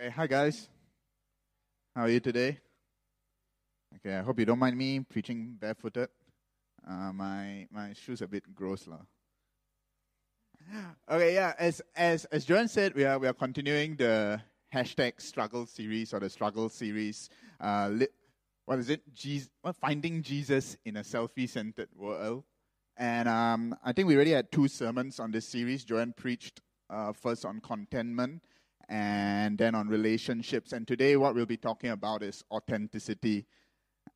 Okay, hi guys. How are you today? Okay, I hope you don't mind me preaching barefooted. Uh, my my shoes a bit gross lah. Okay, yeah. As as as Joanne said, we are we are continuing the hashtag struggle series or the struggle series. Uh, li- what is it? Jesus, finding Jesus in a selfie-centered world. And um, I think we already had two sermons on this series. Joanne preached uh, first on contentment and then on relationships. And today, what we'll be talking about is authenticity.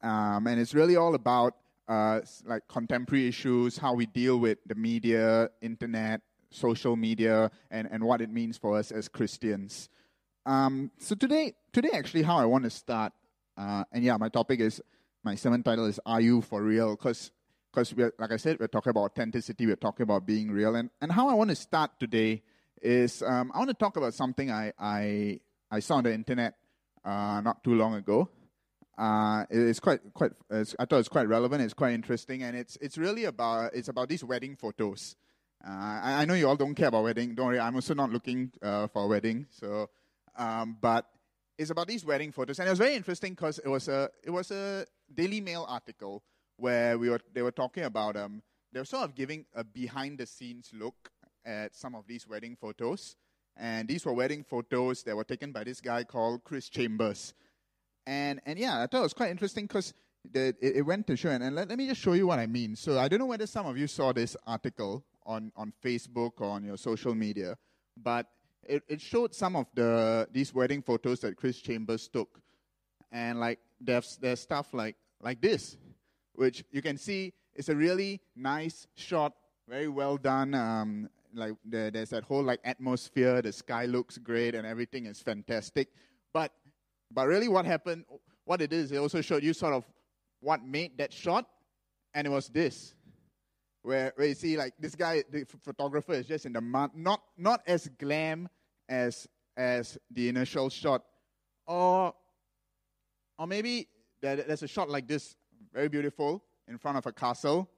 Um, and it's really all about uh, like contemporary issues, how we deal with the media, internet, social media, and, and what it means for us as Christians. Um, so today, today actually, how I want to start, uh, and yeah, my topic is my sermon title is "Are You for Real?" Because because like I said, we're talking about authenticity, we're talking about being real, and and how I want to start today is um, I want to talk about something I, I, I saw on the internet uh, not too long ago. Uh, it's quite quite. It's, I thought it's quite relevant. It's quite interesting, and it's it's really about it's about these wedding photos. Uh, I, I, know you all don't care about wedding. Don't worry. I'm also not looking uh, for a wedding. So, um, but it's about these wedding photos, and it was very interesting because it was a it was a Daily Mail article where we were they were talking about um they were sort of giving a behind the scenes look at some of these wedding photos. And these were wedding photos that were taken by this guy called Chris Chambers. And, and yeah, I thought it was quite interesting because it, it, went to show. And, and let, let me just show you what I mean. So I don't know whether some of you saw this article on, on Facebook or on your social media, but it, it showed some of the these wedding photos that Chris Chambers took. And like there's, there's stuff like, like this, which you can see is a really nice shot, very well done um, like the, there's that whole like atmosphere. The sky looks great and everything is fantastic. But but really, what happened? What it is, it also showed you sort of what made that shot, and it was this, where where you see like this guy, the photographer is just in the mud, not not as glam as as the initial shot, or or maybe there's a shot like this, very beautiful, in front of a castle,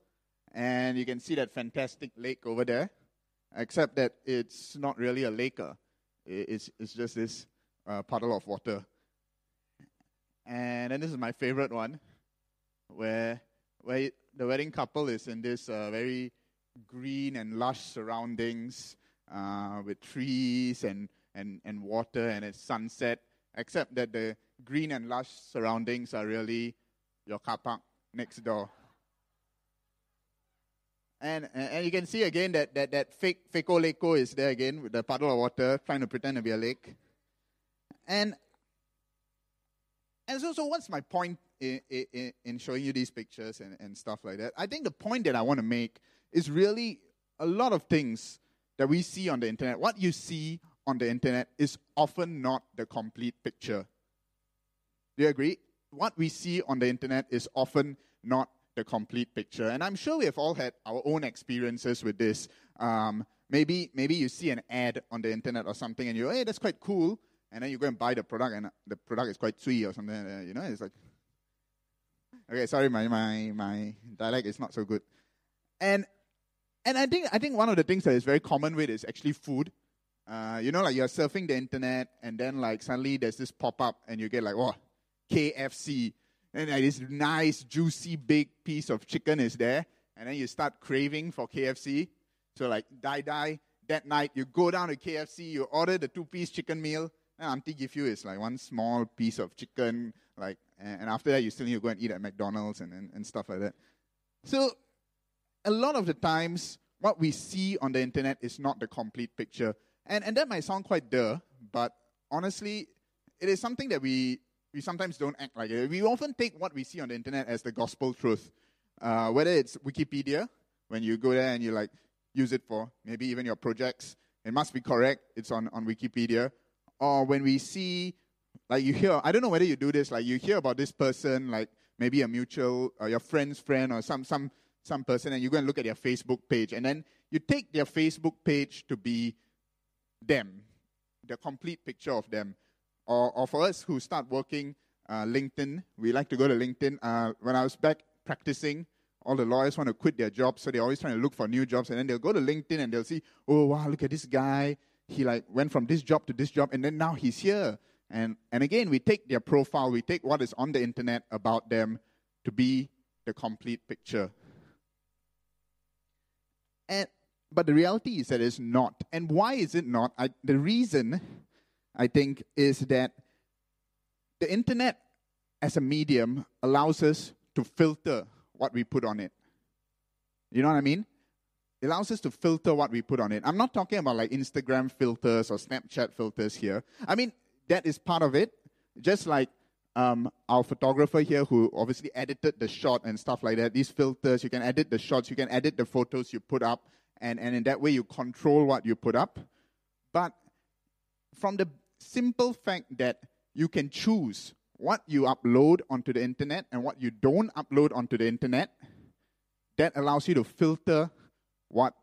and you can see that fantastic lake over there except that it's not really a lake. It's, it's just this uh, puddle of water. And then this is my favorite one, where, where the wedding couple is in this uh, very green and lush surroundings uh, with trees and, and, and water and it's sunset, except that the green and lush surroundings are really your car park next door. And, and you can see again that, that, that fake Feko Leko is there again with the puddle of water trying to pretend to be a lake. And, and so, so what's my point in, in, in showing you these pictures and, and stuff like that? I think the point that I want to make is really a lot of things that we see on the internet. What you see on the internet is often not the complete picture. Do you agree? What we see on the internet is often not the complete picture. And I'm sure we have all had our own experiences with this. Um, maybe, maybe you see an ad on the internet or something and you, hey, that's quite cool. And then you go and buy the product and the product is quite sweet or something. You know, it's like, okay, sorry, my, my, my dialect is not so good. And, and I think, I think one of the things that is very common with is actually food. Uh, you know, like you're surfing the internet and then like suddenly there's this pop up and you get like, oh, KFC and this nice, juicy, big piece of chicken is there. And then you start craving for KFC. So, like, die, die. That night, you go down to KFC, you order the two piece chicken meal. And auntie give you is like one small piece of chicken. Like, and after that, you still need to go and eat at McDonald's and, and, and stuff like that. So, a lot of the times, what we see on the internet is not the complete picture. And, and that might sound quite duh, but honestly, it is something that we we sometimes don't act like it. We often take what we see on the internet as the gospel truth. Uh, whether it's Wikipedia, when you go there and you like use it for maybe even your projects, it must be correct. It's on, on Wikipedia. Or when we see, like you hear, I don't know whether you do this, like you hear about this person, like maybe a mutual, uh, your friend's friend or some, some, some person, and you go and look at their Facebook page, and then you take their Facebook page to be them, the complete picture of them. Or, or for us who start working uh, LinkedIn, we like to go to LinkedIn. Uh, when I was back practicing, all the lawyers want to quit their jobs, so they're always trying to look for new jobs. And then they'll go to LinkedIn and they'll see, oh wow, look at this guy. He like went from this job to this job, and then now he's here. And, and again, we take their profile, we take what is on the internet about them to be the complete picture. And, but the reality is that it's not. And why is it not? I, the reason, I think, is that the internet as a medium allows us to filter what we put on it. You know what I mean? It allows us to filter what we put on it. I'm not talking about like Instagram filters or Snapchat filters here. I mean, that is part of it. Just like um, our photographer here, who obviously edited the shot and stuff like that, these filters, you can edit the shots, you can edit the photos you put up, and, and in that way you control what you put up. But from the simple fact that you can choose what you upload onto the internet and what you don't upload onto the internet, that allows you to filter what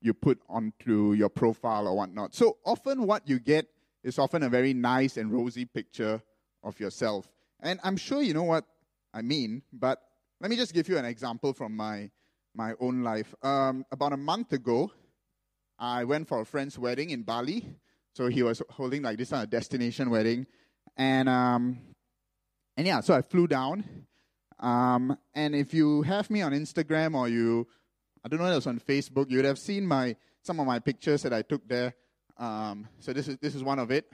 you put onto your profile or whatnot. So often, what you get is often a very nice and rosy picture of yourself. And I'm sure you know what I mean, but let me just give you an example from my, my own life. Um, about a month ago, I went for a friend's wedding in Bali. So he was holding like this kind of destination wedding. And, um, and yeah, so I flew down. Um, and if you have me on Instagram or you I don't know if it was on Facebook. You would have seen my some of my pictures that I took there. Um, so this is this is one of it.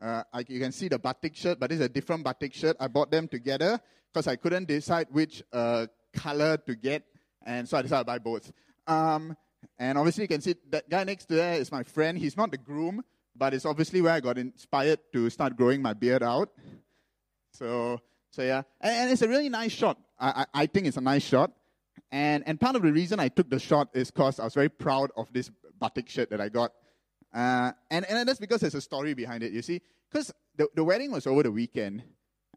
Uh, I, you can see the batik shirt, but is a different batik shirt. I bought them together because I couldn't decide which uh, color to get, and so I decided to buy both. Um, and obviously, you can see that guy next to there is my friend. He's not the groom, but it's obviously where I got inspired to start growing my beard out. So, so yeah, and, and it's a really nice shot. I, I, I think it's a nice shot. And, and part of the reason I took the shot is because I was very proud of this batik shirt that I got. Uh, and, and that's because there's a story behind it, you see. Because the, the wedding was over the weekend,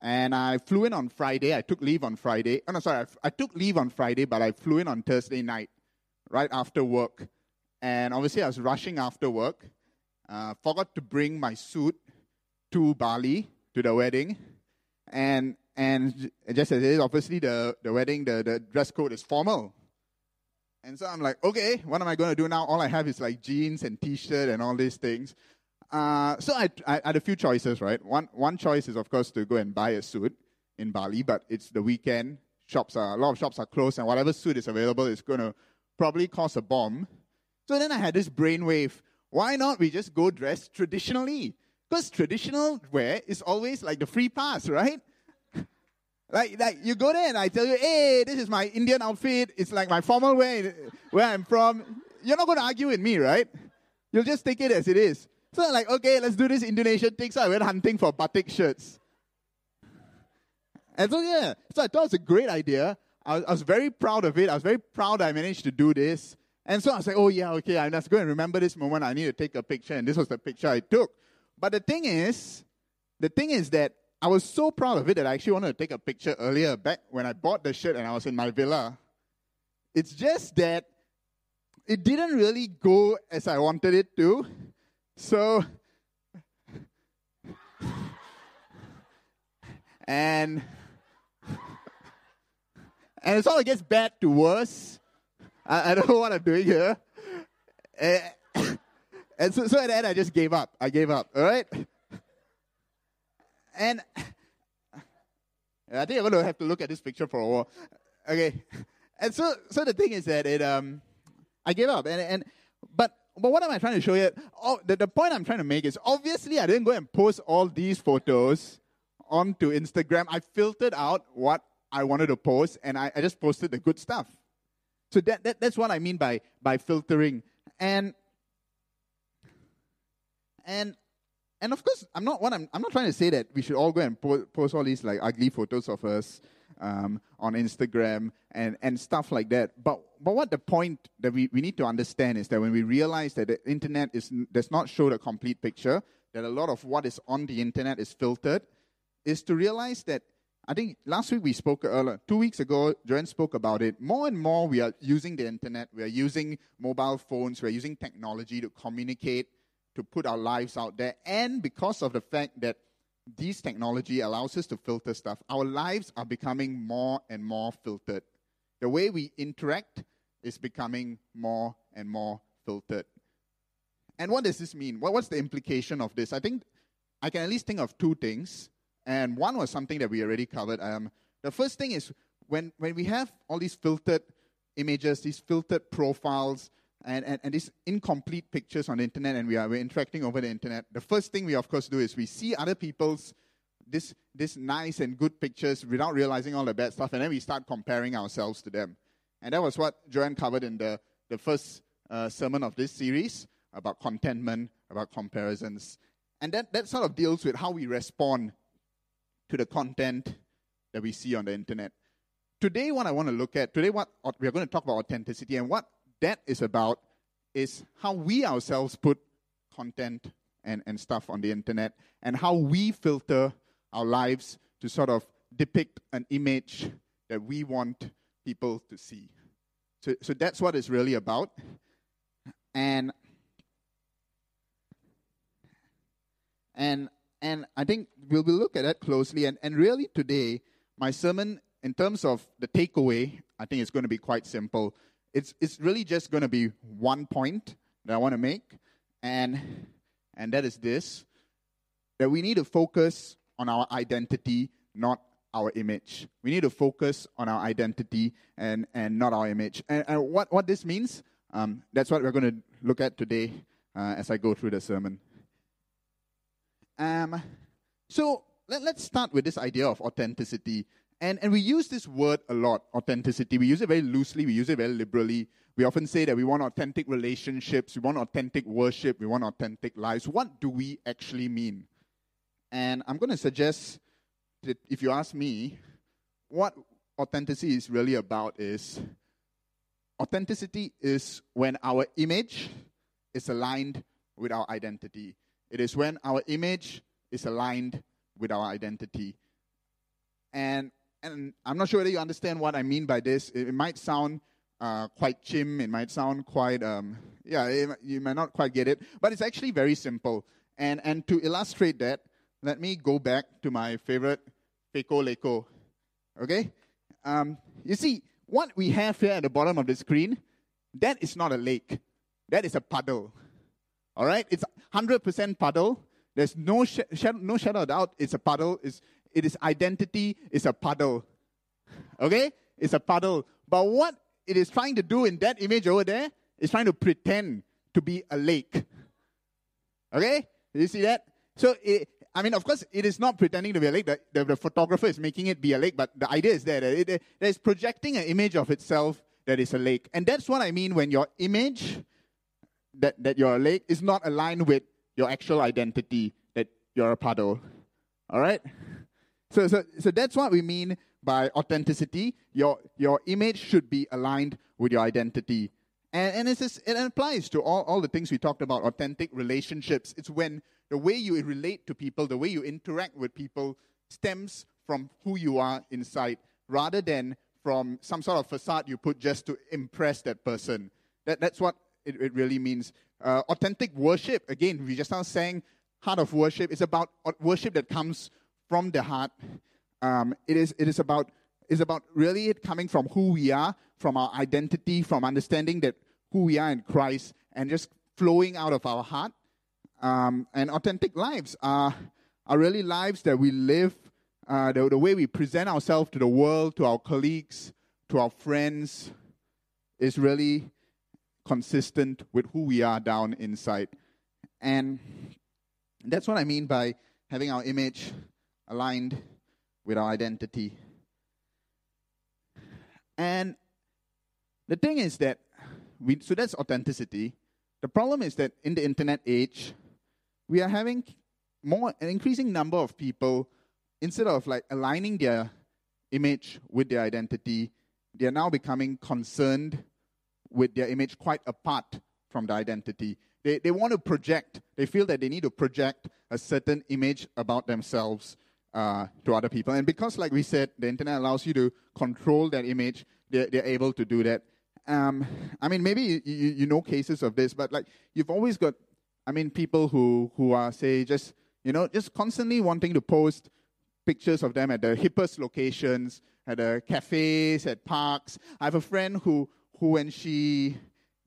and I flew in on Friday. I took leave on Friday. Oh, no, sorry. I, I took leave on Friday, but I flew in on Thursday night, right after work. And obviously, I was rushing after work. Uh, forgot to bring my suit to Bali, to the wedding. And and just as it is, obviously the, the wedding, the, the dress code is formal. And so I'm like, okay, what am I going to do now? All I have is like jeans and t-shirt and all these things. Uh, so I, I, had a few choices, right? One, one choice is, of course, to go and buy a suit in Bali, but it's the weekend. Shops are, a lot of shops are closed, and whatever suit is available is going to probably cost a bomb. So then I had this brainwave. Why not we just go dress traditionally? Because traditional wear is always like the free pass, right? Like, like you go there and I tell you, hey, this is my Indian outfit. It's like my formal wear where I'm from. You're not going to argue with me, right? You'll just take it as it is. So I'm like, okay, let's do this Indonesian thing. So I went hunting for batik shirts. And so, yeah, so I thought it was a great idea. I was, I was very proud of it. I was very proud I managed to do this. And so I was like, oh, yeah, okay, I'm just going to remember this moment. I need to take a picture. And this was the picture I took. But the thing is, the thing is that I was so proud of it that I actually wanted to take a picture earlier back when I bought the shirt and I was in my villa. It's just that it didn't really go as I wanted it to. So, and and it's all it gets bad to worse. I, I don't know what I'm doing here. And, and so, so at the end, I just gave up. I gave up. All right. And I think I'm going to have to look at this picture for a while. Okay. And so, so the thing is that it, um, I gave up. And, and, but, but what am I trying to show you? Oh, the, the point I'm trying to make is obviously I didn't go and post all these photos onto Instagram. I filtered out what I wanted to post and I, I just posted the good stuff. So that, that, that's what I mean by, by filtering. And, and and of course, I'm not what I'm. I'm not trying to say that we should all go and po- post all these like ugly photos of us um, on Instagram and and stuff like that. But but what the point that we, we need to understand is that when we realize that the internet is does not show the complete picture, that a lot of what is on the internet is filtered, is to realize that I think last week we spoke uh, earlier, two weeks ago, Joanne spoke about it. More and more we are using the internet, we are using mobile phones, we are using technology to communicate to put our lives out there. And because of the fact that this technology allows us to filter stuff, our lives are becoming more and more filtered. The way we interact is becoming more and more filtered. And what does this mean? what's the implication of this? I think, I can at least think of two things. And one was something that we already covered. Um, the first thing is when, when we have all these filtered images, these filtered profiles, and, and, and these incomplete pictures on the internet, and we are we're interacting over the internet, the first thing we, of course, do is we see other people's this, this nice and good pictures without realizing all the bad stuff, and then we start comparing ourselves to them. And that was what Joanne covered in the, the first uh, sermon of this series about contentment, about comparisons. And that, that sort of deals with how we respond to the content that we see on the internet. Today, what I want to look at, today, what we are going to talk about authenticity, and what that is about is how we ourselves put content and, and stuff on the internet, and how we filter our lives to sort of depict an image that we want people to see. So, so that's what it's really about. And and and I think we'll, we'll look at that closely. And, and really today, my sermon, in terms of the takeaway, I think it's going to be quite simple. It's, it's really just going to be one point that I want to make, and, and that is this that we need to focus on our identity, not our image. We need to focus on our identity and, and not our image. And, and what, what this means, um, that's what we're going to look at today uh, as I go through the sermon. Um, so let, let's start with this idea of authenticity. And, and we use this word a lot, authenticity. We use it very loosely, we use it very liberally. We often say that we want authentic relationships, we want authentic worship, we want authentic lives. What do we actually mean? And I'm going to suggest that if you ask me, what authenticity is really about is authenticity is when our image is aligned with our identity. It is when our image is aligned with our identity. And, and I'm not sure whether you understand what I mean by this. It, it might sound uh, quite chim, it might sound quite, um, yeah, it, you might not quite get it, but it's actually very simple. And, and to illustrate that, let me go back to my favorite Peko Leko. Okay? Um, you see, what we have here at the bottom of the screen, that is not a lake. That is a puddle. All right? It's 100% puddle. There's no, sh- no shadow of doubt it's a puddle. It's, it is identity It's a puddle. Okay? It's a puddle. But what it is trying to do in that image over there is trying to pretend to be a lake. Okay? You see that? So, it, I mean, of course, it is not pretending to be a lake. The, the, the photographer is making it be a lake, but the idea is there. That it, it is projecting an image of itself that is a lake. And that's what I mean when your image that, that you're a lake is not aligned with your actual identity that you're a puddle. All right? So, so, so that's what we mean by authenticity. Your, your image should be aligned with your identity. And, and it's just, it applies to all, all the things we talked about authentic relationships. It's when the way you relate to people, the way you interact with people, stems from who you are inside rather than from some sort of facade you put just to impress that person. That, that's what it, it really means. Uh, authentic worship, again, we just now saying heart of worship. It's about worship that comes from the heart. Um, it, is, it is about is about really it coming from who we are, from our identity, from understanding that who we are in Christ, and just flowing out of our heart. Um, and authentic lives are, are really lives that we live, uh, the, the way we present ourselves to the world, to our colleagues, to our friends, is really consistent with who we are down inside. And that's what I mean by having our image aligned with our identity. And the thing is that we so that's authenticity. The problem is that in the internet age, we are having more an increasing number of people instead of like aligning their image with their identity, they are now becoming concerned with their image quite apart from the identity. They, they want to project, they feel that they need to project a certain image about themselves uh, to other people. And because, like we said, the internet allows you to control that image, they're, they're able to do that. Um, I mean, maybe you, you, you know cases of this, but like you've always got, I mean, people who, who are, say, just, you know, just constantly wanting to post pictures of them at the hippest locations, at the cafes, at parks. I have a friend who, who when she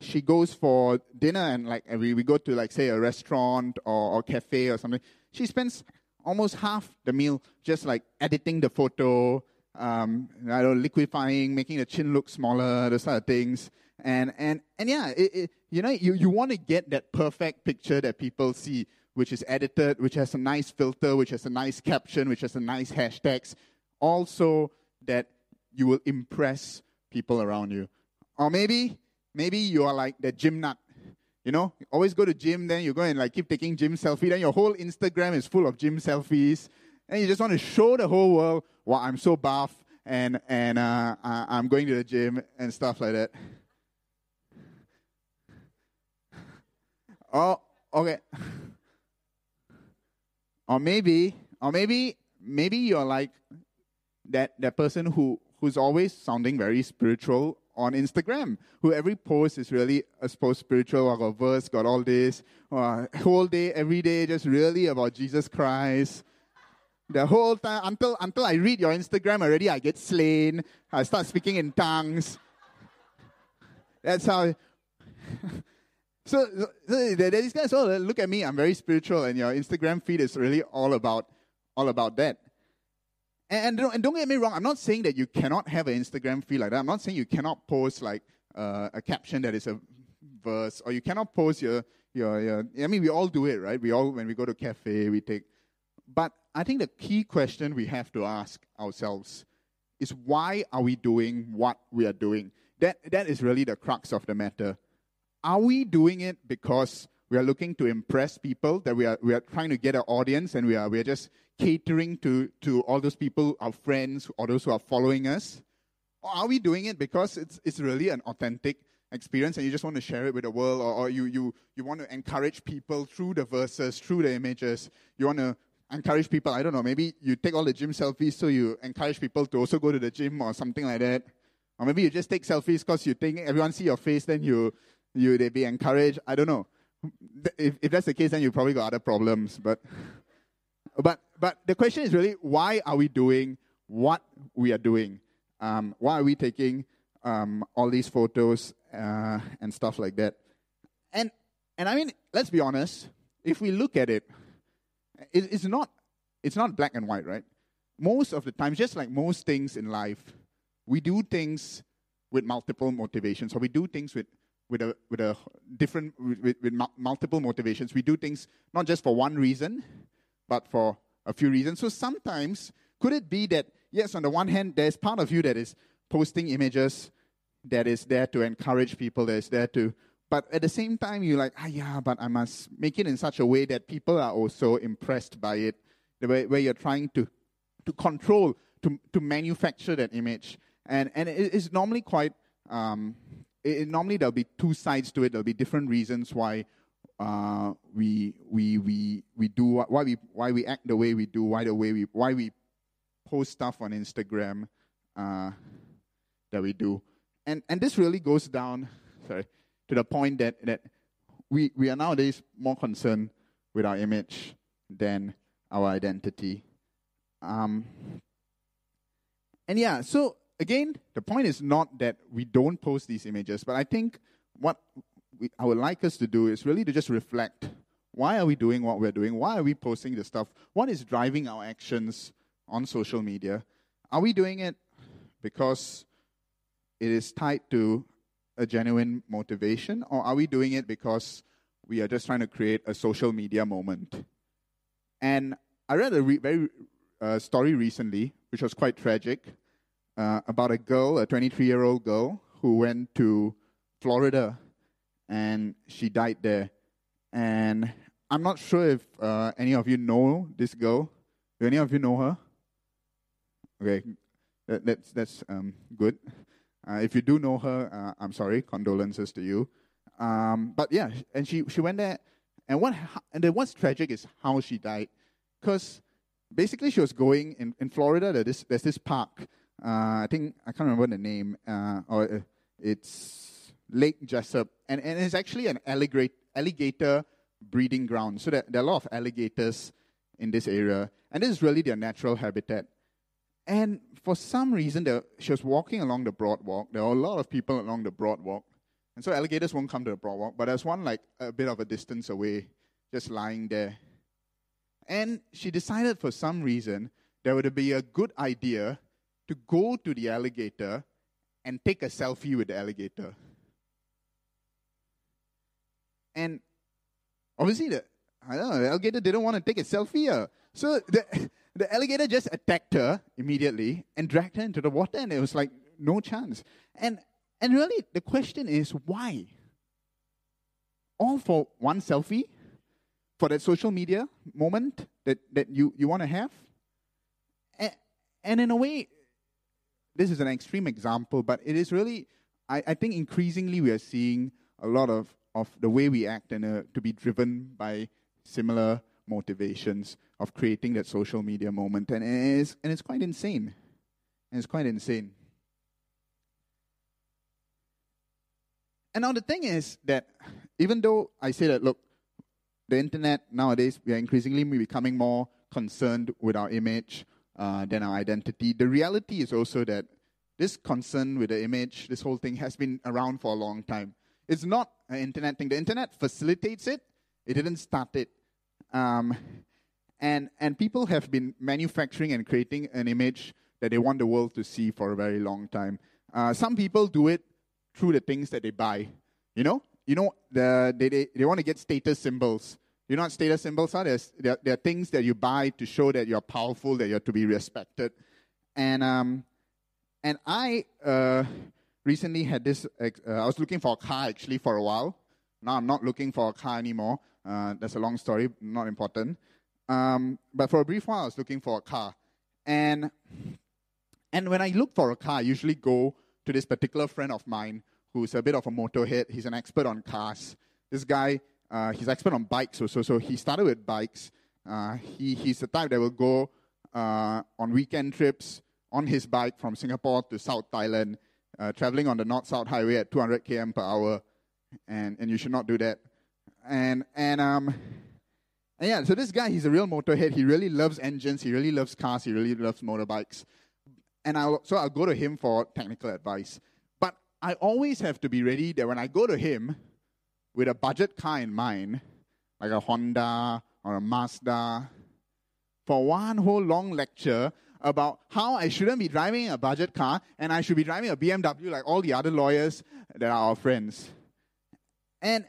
she goes for dinner and like we, we go to like say a restaurant or, or cafe or something she spends almost half the meal just like editing the photo, um, I don't know, liquefying, making the chin look smaller, those sort of things. And and and yeah, it, it, you know, you, you want to get that perfect picture that people see, which is edited, which has a nice filter, which has a nice caption, which has a nice hashtags. Also, that you will impress people around you. Or maybe maybe you are like the gym nut. You know, you always go to gym, then you go and like keep taking gym selfie. Then your whole Instagram is full of gym selfies, and you just want to show the whole world, "Wow, I'm so buff, and and uh, I'm going to the gym and stuff like that." Oh, okay. Or maybe, or maybe, maybe you're like that that person who who's always sounding very spiritual on Instagram, who every post is really a suppose spiritual, or got verse, got all this, or whole day, every day, just really about Jesus Christ. The whole time until until I read your Instagram already, I get slain. I start speaking in tongues. That's how. So, so these guys all look at me. I'm very spiritual, and your Instagram feed is really all about all about that. And, and, don't, and don't get me wrong. I'm not saying that you cannot have an Instagram feed like that. I'm not saying you cannot post like uh, a caption that is a verse, or you cannot post your, your your. I mean, we all do it, right? We all when we go to cafe, we take. But I think the key question we have to ask ourselves is why are we doing what we are doing? That that is really the crux of the matter are we doing it because we are looking to impress people, that we are, we are trying to get an audience and we are, we are just catering to, to all those people, our friends, or those who are following us? Or are we doing it because it's, it's really an authentic experience and you just want to share it with the world, or, or you, you, you want to encourage people through the verses, through the images? You want to encourage people, I don't know, maybe you take all the gym selfies so you encourage people to also go to the gym or something like that. Or maybe you just take selfies because you think everyone see your face, then you you they be encouraged. I don't know. If, if that's the case, then you probably got other problems. But but but the question is really why are we doing what we are doing? Um, why are we taking um, all these photos uh, and stuff like that? And and I mean, let's be honest. If we look at it, it it's not it's not black and white, right? Most of the time, just like most things in life, we do things with multiple motivations, or we do things with with a with a different with, with multiple motivations. We do things not just for one reason, but for a few reasons. So sometimes could it be that yes, on the one hand, there's part of you that is posting images that is there to encourage people, that is there to but at the same time you're like, ah yeah, but I must make it in such a way that people are also impressed by it. The way where you're trying to to control, to to manufacture that image. And and it is normally quite um, it, normally there'll be two sides to it. There'll be different reasons why uh, we we we we do why we why we act the way we do, why the way we why we post stuff on Instagram uh, that we do, and and this really goes down sorry to the point that that we we are nowadays more concerned with our image than our identity. Um, and yeah, so again, the point is not that we don't post these images, but I think what we, I would like us to do is really to just reflect why are we doing what we're doing? Why are we posting this stuff? What is driving our actions on social media? Are we doing it because it is tied to a genuine motivation, or are we doing it because we are just trying to create a social media moment? And I read a re- very uh, story recently, which was quite tragic uh, about a girl, a 23 year old girl, who went to Florida and she died there. And I'm not sure if uh, any of you know this girl. Do any of you know her? Okay, that, that's that's um, good. Uh, if you do know her, uh, I'm sorry, condolences to you. Um, but yeah, and she she went there, and what and then what's tragic is how she died, because basically she was going in in Florida. There's this, there's this park uh, I think I can't remember the name, uh, or uh, it's Lake Jesup, and, and it's actually an alligator, breeding ground. So there, there, are a lot of alligators in this area, and this is really their natural habitat. And for some reason, the, she was walking along the broadwalk. There were a lot of people along the broadwalk, and so alligators won't come to the broadwalk. But there's one like a bit of a distance away, just lying there. And she decided for some reason there would be a good idea to go to the alligator and take a selfie with the alligator. And obviously, the, I don't know, the alligator didn't want to take a selfie. Uh. So the, the alligator just attacked her immediately and dragged her into the water, and it was like no chance. And, and really, the question is why? All for one selfie? For that social media moment that, that you, you want to have? And, and in a way, this is an extreme example, but it is really, I, I think increasingly we are seeing a lot of, of the way we act and uh, to be driven by similar motivations of creating that social media moment. And it is, and it's quite insane. And it's quite insane. And now the thing is that even though I say that, look, the internet nowadays, we are increasingly becoming more concerned with our image, uh, than our identity. The reality is also that this concern with the image, this whole thing, has been around for a long time. It's not an internet thing. The internet facilitates it. It didn't start it. Um, and and people have been manufacturing and creating an image that they want the world to see for a very long time. Uh, some people do it through the things that they buy. You know, you know, the, they, they, they want to get status symbols. You know what status symbols are? There's, there, there are things that you buy to show that you're powerful, that you're to be respected. And, um, and I uh, recently had this, uh, I was looking for a car actually for a while. Now I'm not looking for a car anymore. Uh, that's a long story, not important. Um, but for a brief while, I was looking for a car. And, and when I look for a car, I usually go to this particular friend of mine who's a bit of a motorhead. He's an expert on cars. This guy uh, he's expert on bikes also. So he started with bikes. Uh, he, he's the type that will go uh, on weekend trips on his bike from Singapore to South Thailand, uh, traveling on the North South Highway at 200 km per hour. And, and you should not do that. And, and, um, and yeah, so this guy, he's a real motorhead. He really loves engines. He really loves cars. He really loves motorbikes. And I'll, so I'll go to him for technical advice. But I always have to be ready that when I go to him, with a budget car in mind, like a Honda or a Mazda, for one whole long lecture about how I shouldn't be driving a budget car and I should be driving a BMW like all the other lawyers that are our friends. And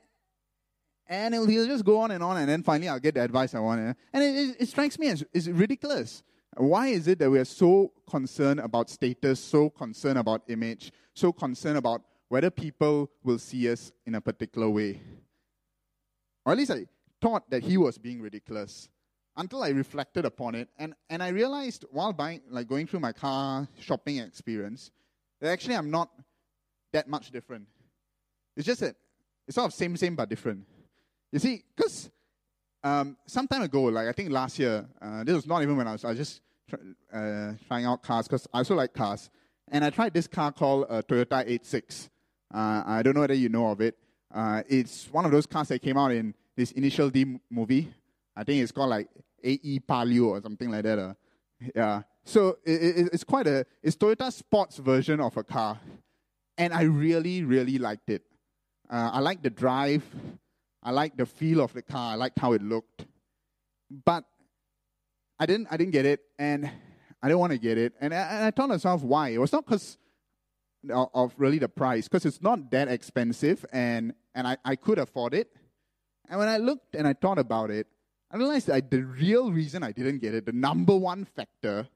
and he'll just go on and on, and then finally I'll get the advice I want. Eh? And it, it, it strikes me as it's ridiculous. Why is it that we are so concerned about status, so concerned about image, so concerned about whether people will see us in a particular way. Or at least I thought that he was being ridiculous until I reflected upon it. And, and I realized while buying, like going through my car shopping experience, that actually I'm not that much different. It's just that it's sort of same, same, but different. You see, because um, some time ago, like I think last year, uh, this was not even when I was, I was just uh, trying out cars because I also like cars. And I tried this car called uh, Toyota 86. Uh, I don't know whether you know of it. Uh, it's one of those cars that came out in this Initial D movie. I think it's called like AE Palio or something like that. Uh. Yeah. So it, it, it's quite a, it's Toyota sports version of a car. And I really, really liked it. Uh, I liked the drive. I liked the feel of the car. I liked how it looked. But I didn't, I didn't get it. And I didn't want to get it. And I, and I told myself why. It was not because of really the price because it's not that expensive and, and I, I could afford it. And when I looked and I thought about it, I realized that the real reason I didn't get it, the number one factor,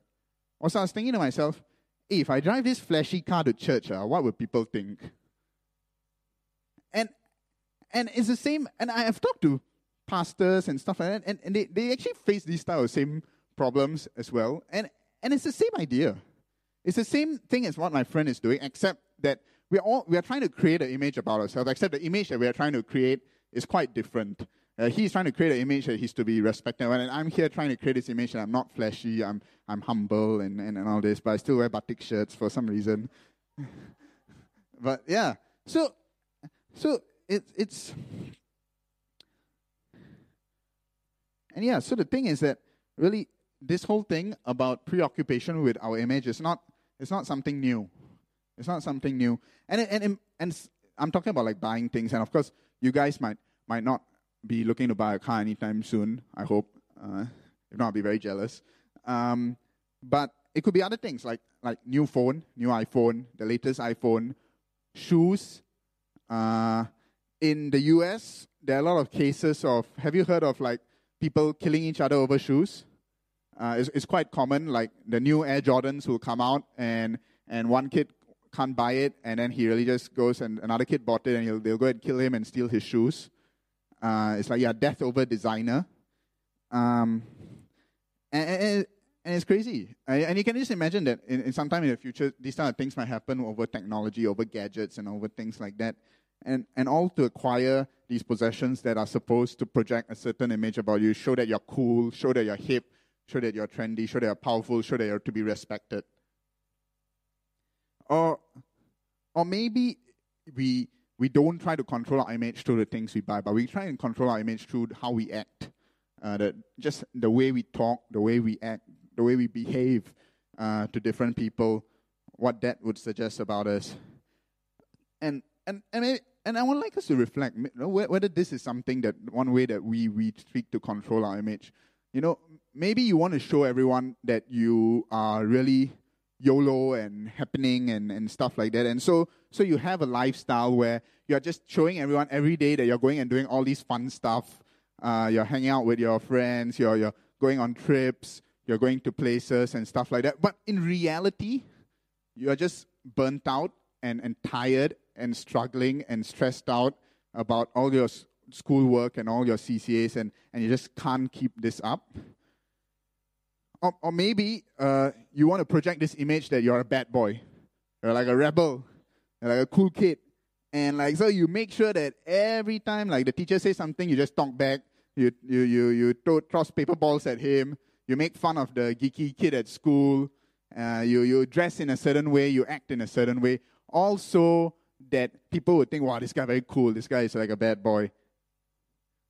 was I was thinking to myself, hey, if I drive this flashy car to church, uh, what would people think? And and it's the same, and I have talked to pastors and stuff like that, and, and they, they actually face these type of same problems as well. And and it's the same idea. It's the same thing as what my friend is doing, except that we are all we are trying to create an image about ourselves. Except the image that we are trying to create is quite different. Uh, he's trying to create an image that he's to be respected, and I'm here trying to create this image that I'm not flashy, I'm I'm humble, and, and, and all this, but I still wear batik shirts for some reason. but yeah, so so it, it's and yeah, so the thing is that really this whole thing about preoccupation with our image is not it's not something new. It's not something new. And and and I'm talking about like buying things, and of course, you guys might might not be looking to buy a car anytime soon. I hope. Uh, If not, I'll be very jealous. Um, but it could be other things like like new phone, new iPhone, the latest iPhone, shoes. Uh, in the US, there are a lot of cases of. Have you heard of like people killing each other over shoes? Uh, it's, it's quite common. Like the new Air Jordans will come out, and and one kid can't buy it, and then he really just goes and another kid bought it, and he'll, they'll go and kill him and steal his shoes. Uh, it's like yeah, death over designer. Um, and, and, and it's crazy. And you can just imagine that in, in some time in the future, these kind of things might happen over technology, over gadgets, and over things like that. And, and all to acquire these possessions that are supposed to project a certain image about you, show that you're cool, show that you're hip, show that you're trendy, show that you're powerful, show that you're to be respected. Or, or maybe we, we don't try to control our image through the things we buy, but we try and control our image through how we act. Uh, just the way we talk, the way we act, the way we behave uh, to different people, what that would suggest about us. And and and maybe, and I would like us to reflect whether this is something that one way that we we seek to control our image. You know, maybe you want to show everyone that you are really YOLO and happening and, and stuff like that. And so so you have a lifestyle where you're just showing everyone every day that you're going and doing all these fun stuff. Uh, you're hanging out with your friends, you're you're going on trips, you're going to places and stuff like that. But in reality, you're just burnt out and, and tired and struggling and stressed out about all your schoolwork and all your CCAs, and, and you just can't keep this up. Or, or maybe uh, you want to project this image that you're a bad boy, you're like a rebel, you're like a cool kid. And like so, you make sure that every time like the teacher says something, you just talk back. You you you you throw, toss paper balls at him. You make fun of the geeky kid at school, uh, you, you dress in a certain way, you act in a certain way, also that people would think, wow, this guy very cool, this guy is like a bad boy.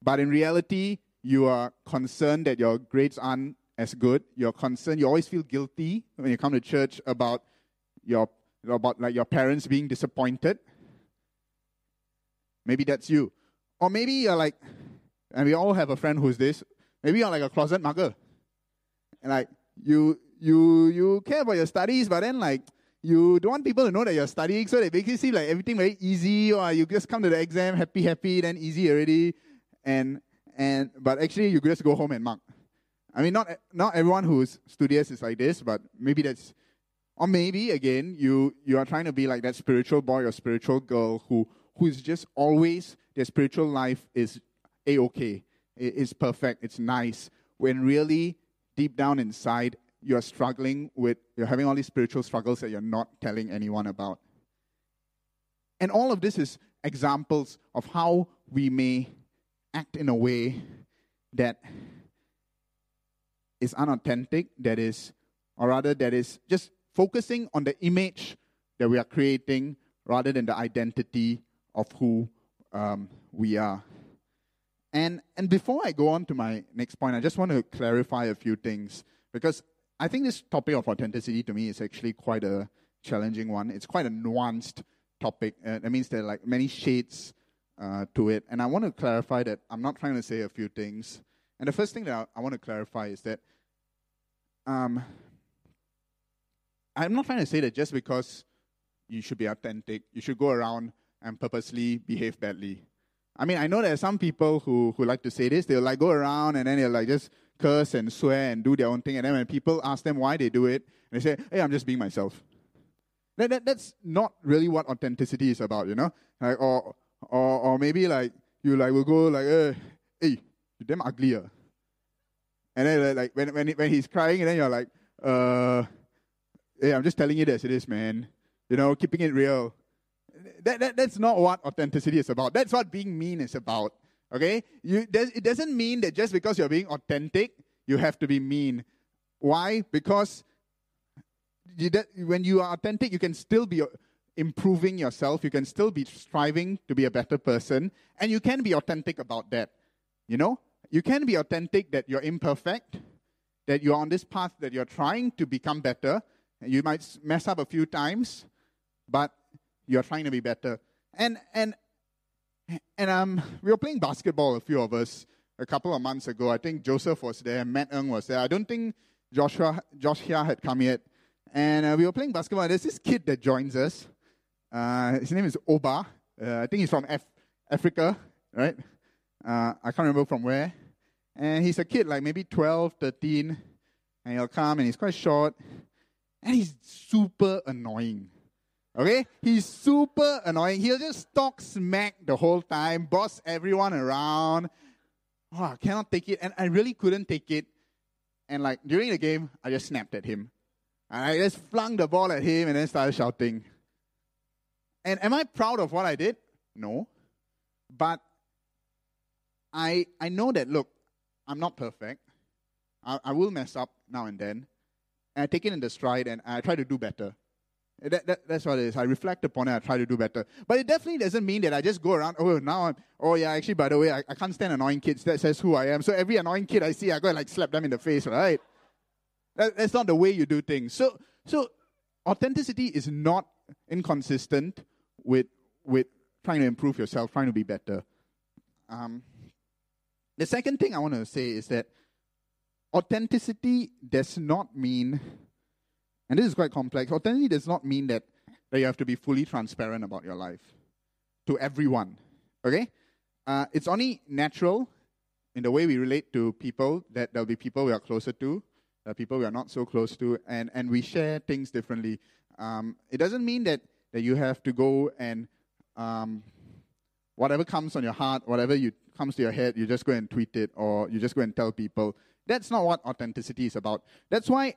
But in reality, you are concerned that your grades aren't as good. You're concerned, you always feel guilty when you come to church about your about like your parents being disappointed. Maybe that's you. Or maybe you're like, and we all have a friend who's this, maybe you're like a closet mugger. Like you you you care about your studies, but then like you don't want people to know that you're studying, so they basically see like everything very easy, or you just come to the exam happy, happy, then easy already, and and but actually you just go home and mark. I mean, not not everyone who's studious is like this, but maybe that's, or maybe again you you are trying to be like that spiritual boy or spiritual girl who who is just always their spiritual life is a okay, it's perfect, it's nice, when really deep down inside, you're struggling with, you're having all these spiritual struggles that you're not telling anyone about. And all of this is examples of how we may act in a way that is unauthentic, that is, or rather, that is just focusing on the image that we are creating rather than the identity of who um, we are. And, and before I go on to my next point, I just want to clarify a few things because I think this topic of authenticity to me is actually quite a challenging one. It's quite a nuanced topic. Uh, that means there are like many shades uh, to it. And I want to clarify that I'm not trying to say a few things. And the first thing that I, I want to clarify is that um, I'm not trying to say that just because you should be authentic, you should go around and purposely behave badly. I mean, I know there are some people who, who like to say this. They'll like go around and then they'll like just curse and swear and do their own thing. And then when people ask them why they do it, they say, hey, I'm just being myself. That, that, that's not really what authenticity is about, you know? Like, or, or, or maybe like, you like will go like, uh, hey, you're damn. Uh. And then like, when, when, when he's crying and then you're like, uh, hey, I'm just telling you this, it is, man. You know, keeping it real that, that, that's not what authenticity is about. That's what being mean is about. Okay? You, it doesn't mean that just because you're being authentic, you have to be mean. Why? Because you, that, when you are authentic, you can still be improving yourself. You can still be striving to be a better person. And you can be authentic about that. You know? You can be authentic that you're imperfect, that you're on this path, that you're trying to become better. You might mess up a few times, but you're trying to be better. And and and um, we were playing basketball, a few of us, a couple of months ago. I think Joseph was there, Matt Ng was there. I don't think Joshua Joshua had come yet. And uh, we were playing basketball. There's this kid that joins us. Uh, his name is Oba. Uh, I think he's from Af- Africa, right? Uh, I can't remember from where. And he's a kid, like maybe 12, 13. And he'll come and he's quite short. And he's super annoying. Okay? He's super annoying. He'll just talk smack the whole time, boss everyone around. Oh, I cannot take it. And I really couldn't take it. And like during the game, I just snapped at him. And I just flung the ball at him and then started shouting. And am I proud of what I did? No. But I I know that look, I'm not perfect. I, I will mess up now and then. And I take it in the stride and I try to do better. That, that, that's what it is. I reflect upon it. I try to do better. But it definitely doesn't mean that I just go around. Oh, now I'm. Oh yeah, actually, by the way, I, I can't stand annoying kids. That says who I am. So every annoying kid I see, I go and like slap them in the face, right? That, that's not the way you do things. So, so authenticity is not inconsistent with with trying to improve yourself, trying to be better. Um, the second thing I want to say is that authenticity does not mean and this is quite complex. Authenticity does not mean that, that you have to be fully transparent about your life to everyone. Okay? Uh, it's only natural in the way we relate to people that there'll be people we are closer to, there are people we are not so close to, and, and we share things differently. Um, it doesn't mean that, that you have to go and um, whatever comes on your heart, whatever you comes to your head, you just go and tweet it or you just go and tell people. That's not what authenticity is about. That's why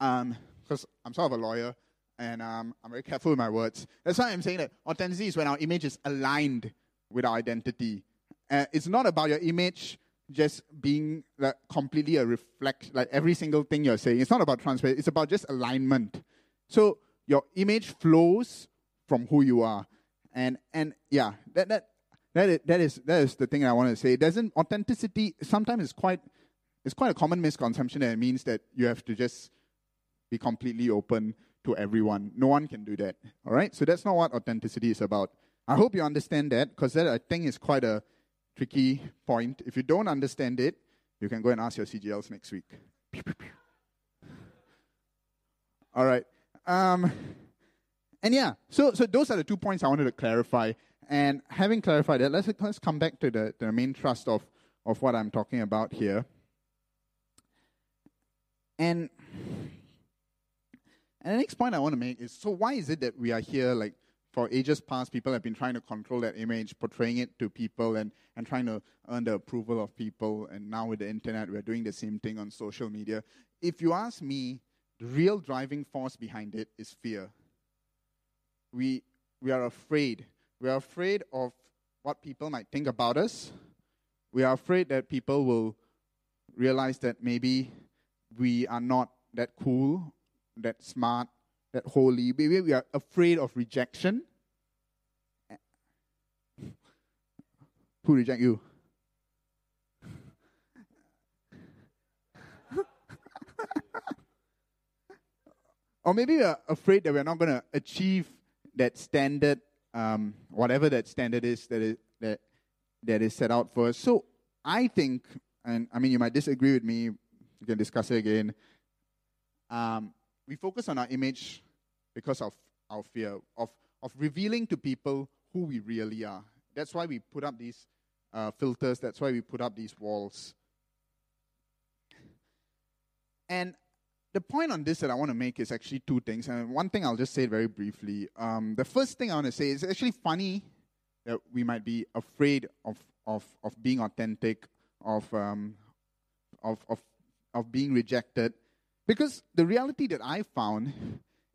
um, because I'm sort of a lawyer and um, I'm very careful with my words. That's why I'm saying that authenticity is when our image is aligned with our identity. Uh, it's not about your image just being like, completely a reflection, like every single thing you're saying. It's not about transparency, it's about just alignment. So your image flows from who you are. And, and yeah, that, that, that, is, that, is, that is the thing I want to say. Doesn't, authenticity sometimes is quite, it's quite a common misconception that it means that you have to just be completely open to everyone. No one can do that. All right? So that's not what authenticity is about. I hope you understand that because that I think is quite a tricky point. If you don't understand it, you can go and ask your CGLs next week. All right. Um, and yeah, so so those are the two points I wanted to clarify. And having clarified that, let's let's come back to the, the main thrust of, of what I'm talking about here. And and the next point I want to make is so why is it that we are here like for ages past people have been trying to control that image, portraying it to people and, and trying to earn the approval of people and now with the internet we're doing the same thing on social media. If you ask me, the real driving force behind it is fear. We we are afraid. We are afraid of what people might think about us. We are afraid that people will realize that maybe we are not that cool that smart, that holy. Maybe we are afraid of rejection. Who reject you? or maybe we are afraid that we're not going to achieve that standard, um, whatever that standard is that is that that is set out for us. So I think, and I mean, you might disagree with me. You can discuss it again. Um, we focus on our image because of our fear of, of revealing to people who we really are. That's why we put up these uh, filters, that's why we put up these walls. And the point on this that I want to make is actually two things. And one thing I'll just say very briefly. Um, the first thing I want to say is actually funny that we might be afraid of, of, of being authentic, of, um, of, of, of being rejected. Because the reality that I found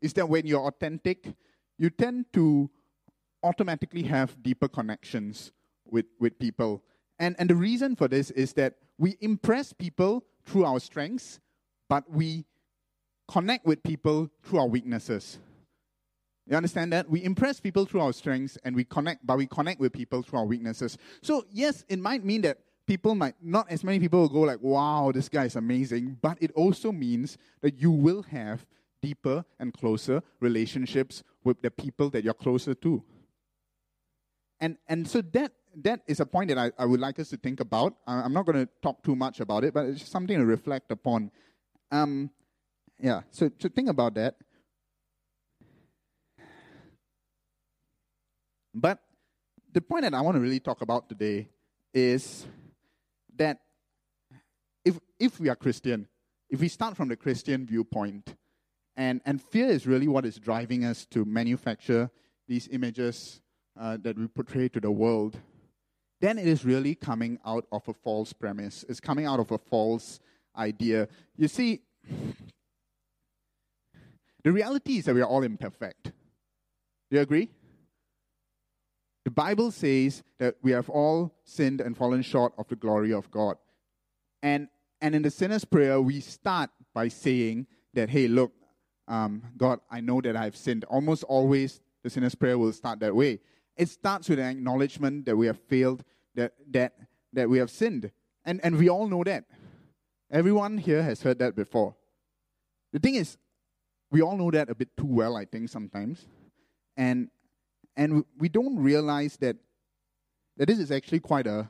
is that when you're authentic, you tend to automatically have deeper connections with, with people. And, and the reason for this is that we impress people through our strengths, but we connect with people through our weaknesses. You understand that? We impress people through our strengths and we connect, but we connect with people through our weaknesses. So, yes, it might mean that people might, not as many people will go like, wow, this guy is amazing, but it also means that you will have deeper and closer relationships with the people that you're closer to. And, and so that, that is a point that I, I would like us to think about. I'm not going to talk too much about it, but it's something to reflect upon. Um, yeah, so to think about that. But the point that I want to really talk about today is that if, if we are Christian, if we start from the Christian viewpoint, and, and fear is really what is driving us to manufacture these images uh, that we portray to the world, then it is really coming out of a false premise. It's coming out of a false idea. You see, the reality is that we are all imperfect. Do you agree? The Bible says that we have all sinned and fallen short of the glory of God. And, and in the sinner's prayer, we start by saying that, hey, look, um, God, I know that I've sinned. Almost always, the sinner's prayer will start that way. It starts with an acknowledgement that we have failed, that, that, that we have sinned. And, and we all know that. Everyone here has heard that before. The thing is, we all know that a bit too well, I think, sometimes. And and we don't realize that that this is actually quite a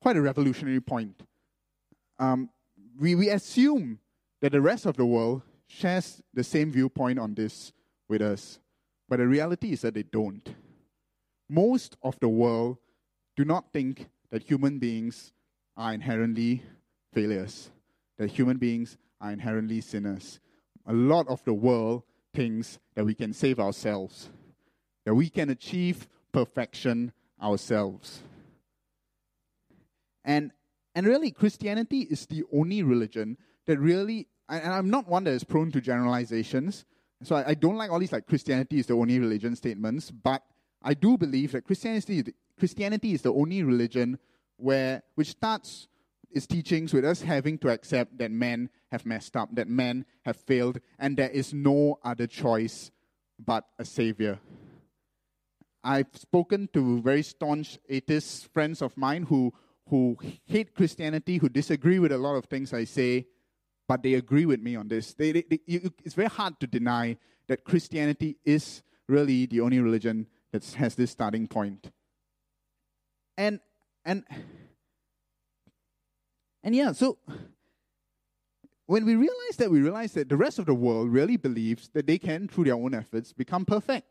quite a revolutionary point. Um, we, we assume that the rest of the world shares the same viewpoint on this with us, but the reality is that they don't. Most of the world do not think that human beings are inherently failures, that human beings are inherently sinners. A lot of the world thinks that we can save ourselves, that we can achieve perfection ourselves. And, and really, Christianity is the only religion that really, and I'm not one that is prone to generalizations, so I, I don't like all these like Christianity is the only religion statements, but I do believe that Christianity, Christianity is the only religion where, which starts its teachings with us having to accept that men have messed up, that men have failed, and there is no other choice but a savior. I've spoken to very staunch atheist friends of mine who, who hate Christianity, who disagree with a lot of things I say, but they agree with me on this. They, they, they, it's very hard to deny that Christianity is really the only religion that has this starting point. And, and and yeah, so when we realize that, we realize that the rest of the world really believes that they can, through their own efforts, become perfect,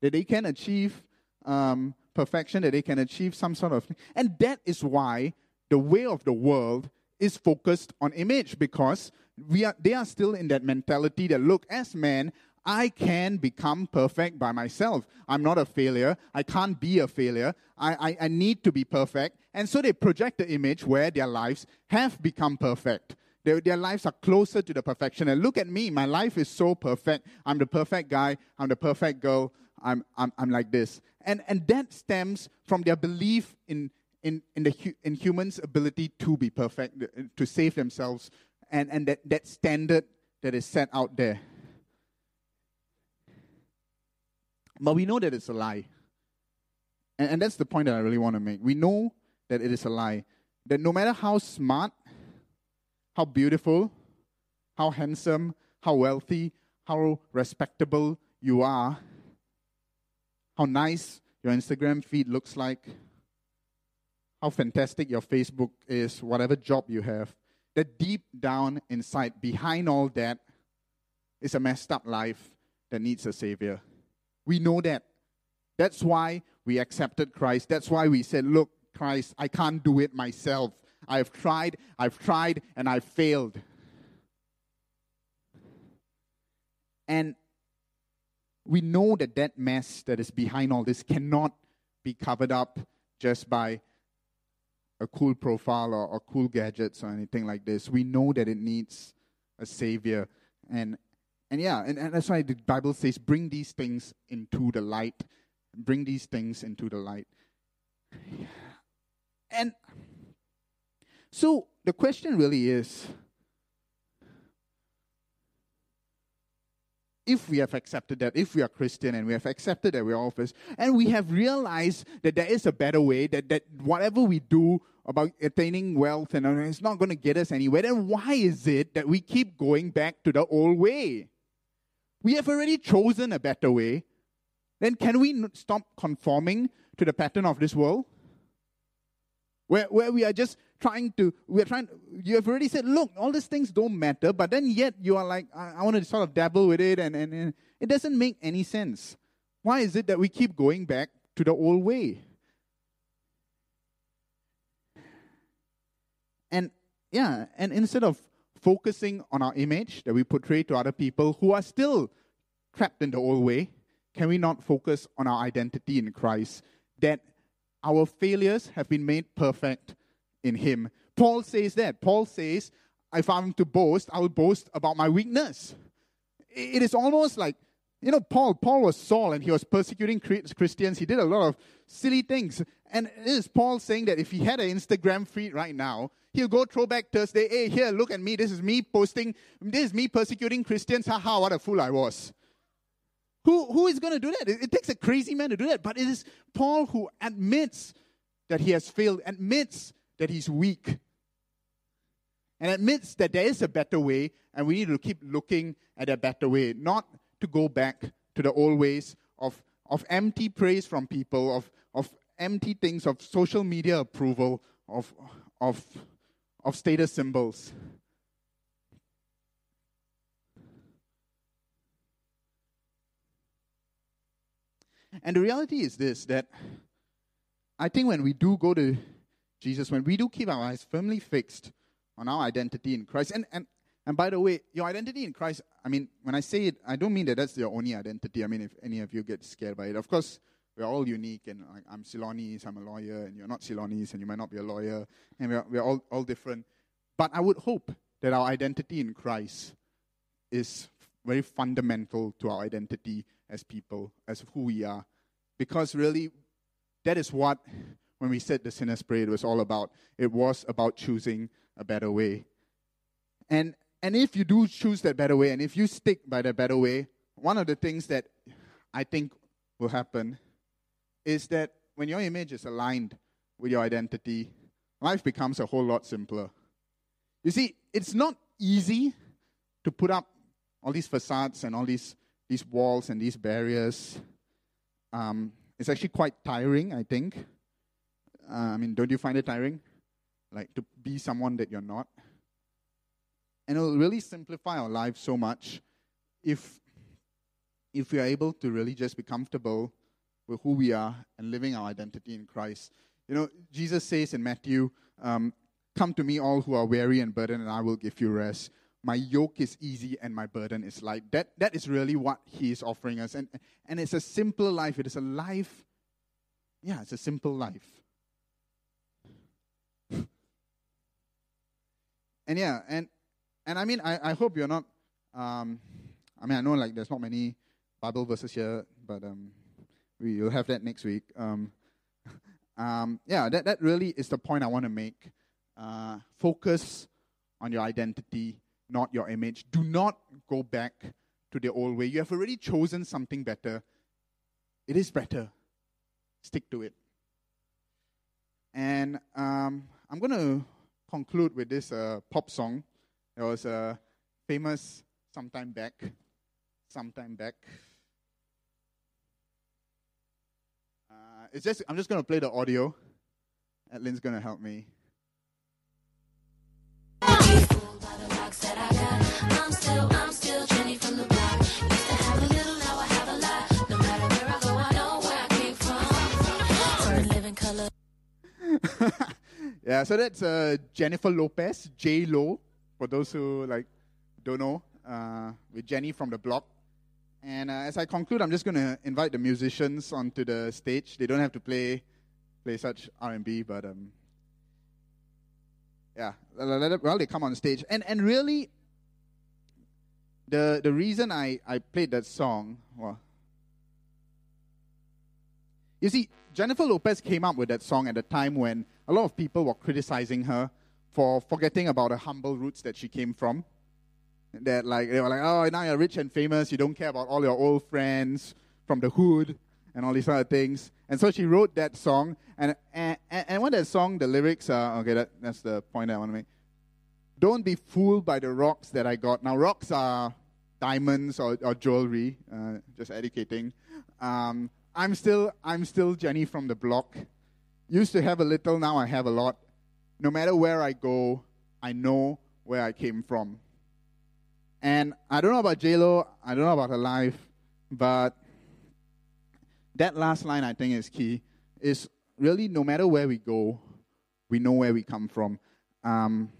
that they can achieve um, perfection, that they can achieve some sort of. And that is why the way of the world is focused on image because we are, they are still in that mentality that look, as man, I can become perfect by myself. I'm not a failure. I can't be a failure. I, I, I, need to be perfect. And so they project the image where their lives have become perfect. Their, their lives are closer to the perfection. And look at me. My life is so perfect. I'm the perfect guy. I'm the perfect girl. I'm, I'm, I'm like this. And, and that stems from their belief in, in, in, the, in humans' ability to be perfect, uh, to save themselves, and, and that, that standard that is set out there. But we know that it's a lie. And, and that's the point that I really want to make. We know that it is a lie. That no matter how smart, how beautiful, how handsome, how wealthy, how respectable you are, how nice your Instagram feed looks like, how fantastic your Facebook is, whatever job you have, that deep down inside, behind all that, is a messed up life that needs a savior. We know that. That's why we accepted Christ. That's why we said, Look, Christ, I can't do it myself. I've tried, I've tried, and I've failed. And we know that that mess that is behind all this cannot be covered up just by a cool profile or, or cool gadgets or anything like this. We know that it needs a savior. And and yeah, and, and that's why the Bible says, bring these things into the light. Bring these things into the light. And so the question really is if we have accepted that, if we are Christian and we have accepted that we are orphans, and we have realized that there is a better way, that, that whatever we do about attaining wealth and it's not going to get us anywhere, then why is it that we keep going back to the old way? We have already chosen a better way. then can we stop conforming to the pattern of this world? Where, where we are just trying to, we're trying, you have already said, look, all these things don't matter, but then yet you are like, I, I want to sort of dabble with it, and, and, and it doesn't make any sense. Why is it that we keep going back to the old way? And yeah, and instead of focusing on our image that we portray to other people who are still trapped in the old way, can we not focus on our identity in Christ? That our failures have been made perfect in Him. Paul says that. Paul says, if I'm to boast, I will boast about my weakness. It is almost like, you know, Paul, Paul was Saul and he was persecuting Christians. He did a lot of silly things. And it is Paul saying that if he had an Instagram feed right now, he'll go throwback Thursday, hey, here, look at me. This is me posting, this is me persecuting Christians. Haha, what a fool I was. Who, who is going to do that? It, it takes a crazy man to do that. But it is Paul who admits that he has failed, admits that he's weak, and admits that there is a better way, and we need to keep looking at a better way, not to go back to the old ways of, of empty praise from people, of, of empty things, of social media approval, of, of, of status symbols. And the reality is this that I think when we do go to Jesus, when we do keep our eyes firmly fixed on our identity in Christ, and, and, and by the way, your identity in Christ, I mean, when I say it, I don't mean that that's your only identity. I mean, if any of you get scared by it, of course, we're all unique, and I'm Ceylonese, I'm a lawyer, and you're not Ceylonese, and you might not be a lawyer, and we're, we're all, all different. But I would hope that our identity in Christ is very fundamental to our identity as people, as who we are. Because really, that is what, when we said the sinner's prayer, it was all about. It was about choosing a better way. And, and if you do choose that better way, and if you stick by that better way, one of the things that I think will happen is that when your image is aligned with your identity, life becomes a whole lot simpler. You see, it's not easy to put up all these facades and all these, these walls and these barriers. Um, it's actually quite tiring, I think. Uh, I mean, don't you find it tiring? Like to be someone that you're not? And it'll really simplify our lives so much if, if we are able to really just be comfortable with who we are and living our identity in Christ. You know, Jesus says in Matthew, um, Come to me, all who are weary and burdened, and I will give you rest my yoke is easy and my burden is light. That, that is really what he is offering us. And, and it's a simple life. It is a life, yeah, it's a simple life. and yeah, and, and I mean, I, I hope you're not, um, I mean, I know like there's not many Bible verses here, but um, we will have that next week. Um, um, yeah, that, that really is the point I want to make. Uh, focus on your identity not your image. Do not go back to the old way. You have already chosen something better. It is better. Stick to it. And um, I'm going to conclude with this uh, pop song. It was uh, famous sometime back. Sometime back. Uh, it's just I'm just going to play the audio. Adlin's going to help me. Yeah, so that's uh, Jennifer Lopez, J Lo, for those who like don't know, uh, with Jenny from the block. And uh, as I conclude, I'm just going to invite the musicians onto the stage. They don't have to play play such R&B, but um, yeah, well, they come on stage. And, and really, the, the reason I, I played that song, well, you see, Jennifer Lopez came up with that song at a time when a lot of people were criticizing her for forgetting about the humble roots that she came from. That, like, they were like, oh, now you're rich and famous, you don't care about all your old friends from the hood and all these other things. And so she wrote that song. And, and, and what that song, the lyrics are, okay, that, that's the point I want to make. Don't be fooled by the rocks that I got. Now, rocks are diamonds or, or jewelry, uh, just educating. Um, I'm still I'm still Jenny from the block. Used to have a little, now I have a lot. No matter where I go, I know where I came from. And I don't know about JLo, I don't know about her life, but that last line I think is key. Is really no matter where we go, we know where we come from. Um,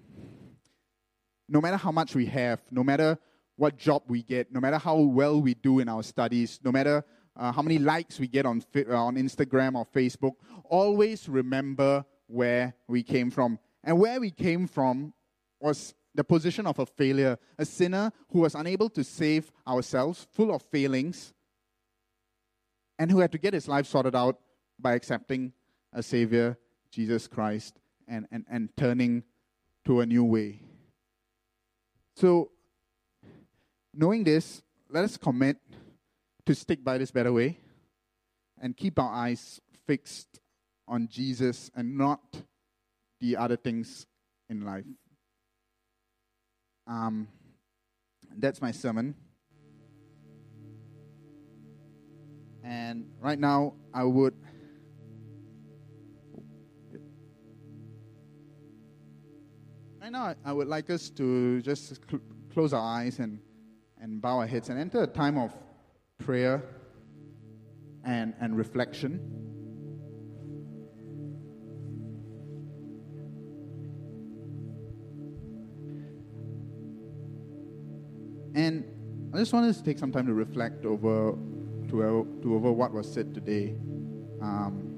no matter how much we have, no matter what job we get, no matter how well we do in our studies, no matter uh, how many likes we get on, uh, on Instagram or Facebook, always remember where we came from. And where we came from was the position of a failure, a sinner who was unable to save ourselves, full of failings, and who had to get his life sorted out by accepting a Savior, Jesus Christ, and, and, and turning to a new way. So, knowing this, let us commit to stick by this better way and keep our eyes fixed on Jesus and not the other things in life. Um, that's my sermon. And right now, I would. Right now, I would like us to just cl- close our eyes and, and bow our heads and enter a time of prayer and, and reflection. And I just wanted to take some time to reflect over to, to over what was said today um,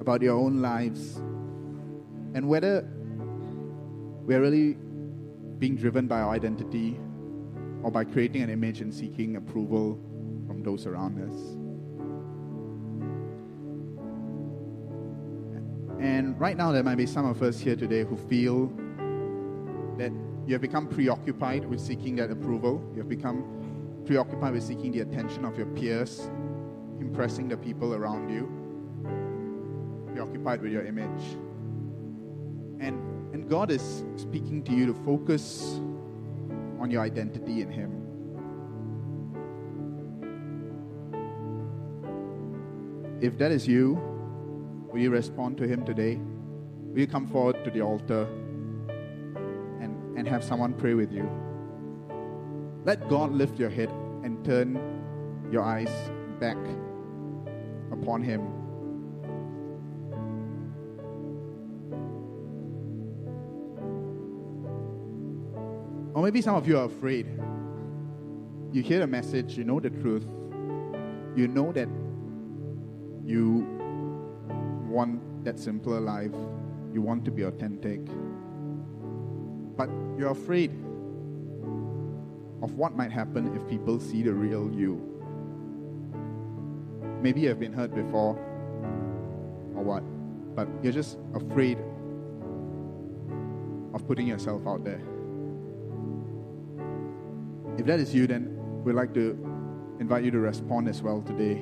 about your own lives and whether we're really being driven by our identity or by creating an image and seeking approval from those around us. And right now, there might be some of us here today who feel that you have become preoccupied with seeking that approval. You have become preoccupied with seeking the attention of your peers, impressing the people around you, preoccupied with your image. And, and God is speaking to you to focus on your identity in Him. If that is you, will you respond to Him today? Will you come forward to the altar and, and have someone pray with you? Let God lift your head and turn your eyes back upon Him. Or maybe some of you are afraid. You hear the message, you know the truth, you know that you want that simpler life, you want to be authentic, but you're afraid of what might happen if people see the real you. Maybe you have been hurt before, or what, but you're just afraid of putting yourself out there. If that is you, then we'd like to invite you to respond as well today.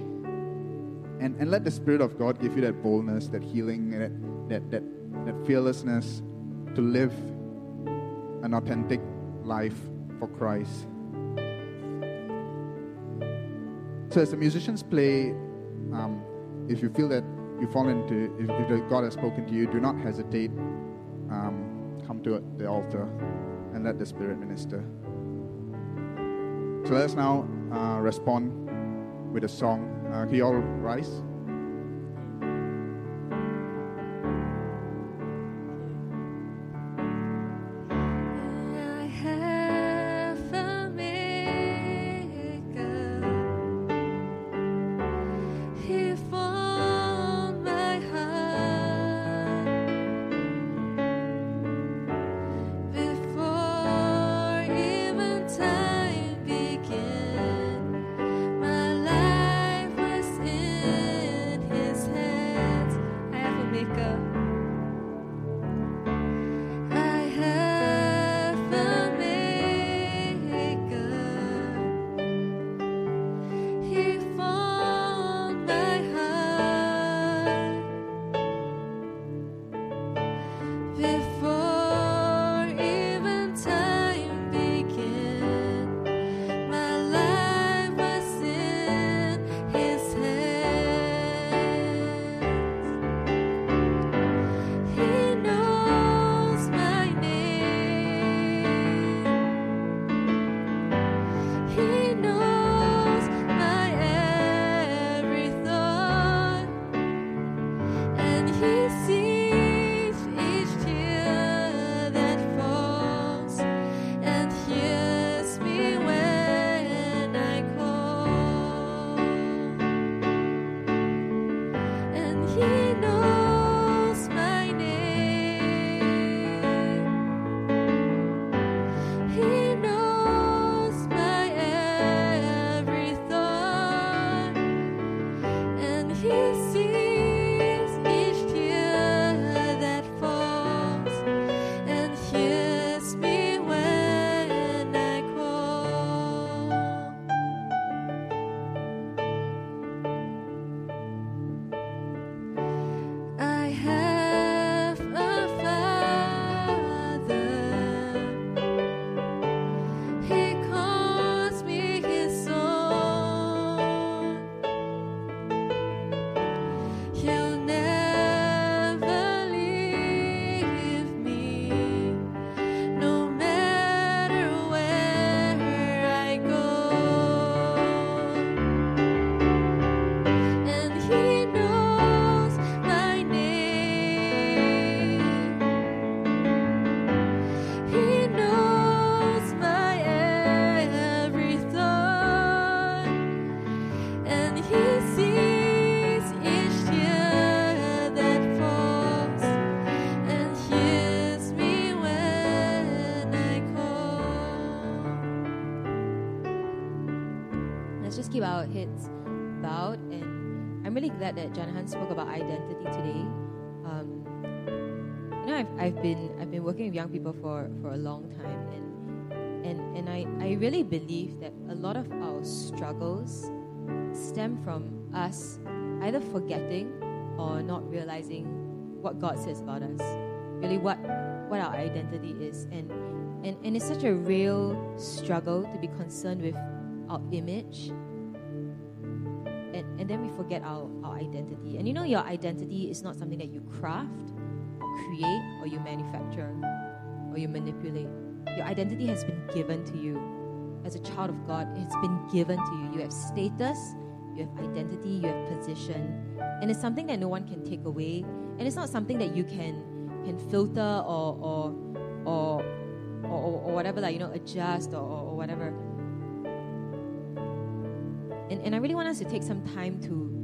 And, and let the Spirit of God give you that boldness, that healing, that, that, that, that fearlessness to live an authentic life for Christ. So, as the musicians play, um, if you feel that you fall into, if, if God has spoken to you, do not hesitate. Um, come to the altar and let the Spirit minister. So let us now uh, respond with a song. Uh, can you all rise? Glad that Janahan spoke about identity today. Um, you know, I've, I've been I've been working with young people for, for a long time, and and and I, I really believe that a lot of our struggles stem from us either forgetting or not realizing what God says about us, really what what our identity is, and and and it's such a real struggle to be concerned with our image. And, and then we forget our, our identity. And you know, your identity is not something that you craft or create or you manufacture or you manipulate. Your identity has been given to you. As a child of God, it's been given to you. You have status, you have identity, you have position. And it's something that no one can take away. And it's not something that you can can filter or or or or, or whatever, like you know, adjust or, or whatever. And and I really want us to take some time to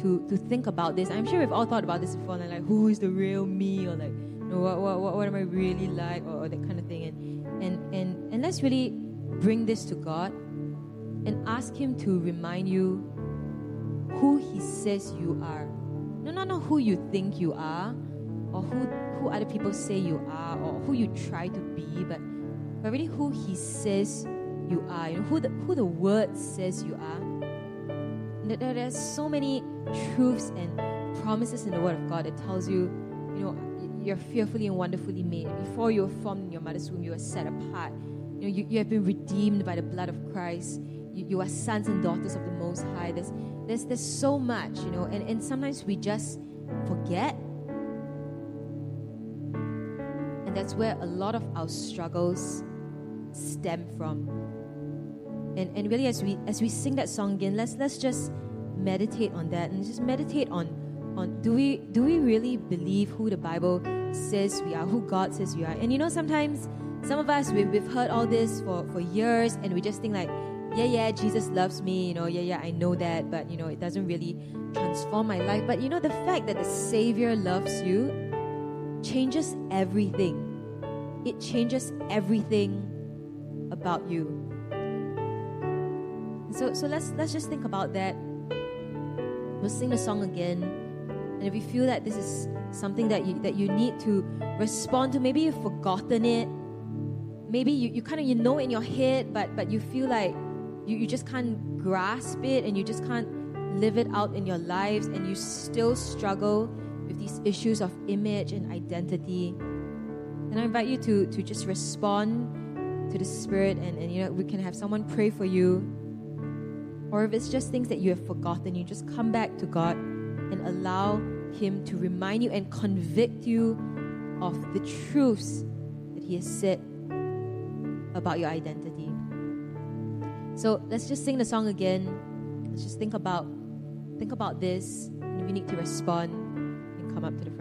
to to think about this. I'm sure we've all thought about this before, like, like who is the real me, or like, you know, what, what, what, am I really like, or, or that kind of thing. And and and and let's really bring this to God and ask Him to remind you who He says you are. No, not not who you think you are, or who who other people say you are, or who you try to be, but but really who He says you are. You know, who the who the Word says you are. There, there's so many truths and promises in the Word of God that tells you, you know, you're fearfully and wonderfully made. Before you were formed in your mother's womb, you were set apart. You know, you, you have been redeemed by the blood of Christ. You, you are sons and daughters of the Most High. There's, there's, there's so much, you know, and, and sometimes we just forget. And that's where a lot of our struggles stem from. And, and really as we as we sing that song again, let's let's just meditate on that and just meditate on on do we do we really believe who the Bible says we are, who God says we are? And you know, sometimes some of us we've, we've heard all this for, for years and we just think like, yeah, yeah, Jesus loves me, you know, yeah, yeah, I know that, but you know, it doesn't really transform my life. But you know, the fact that the Savior loves you changes everything. It changes everything about you. So so let's let's just think about that. We'll sing the song again. And if you feel that this is something that you that you need to respond to, maybe you've forgotten it. Maybe you, you kind of you know in your head, but but you feel like you, you just can't grasp it and you just can't live it out in your lives and you still struggle with these issues of image and identity. And I invite you to to just respond to the Spirit and, and you know we can have someone pray for you or if it's just things that you have forgotten, you just come back to God and allow Him to remind you and convict you of the truths that He has said about your identity. So let's just sing the song again. Let's just think about think about this. If you need to respond, you can come up to the front.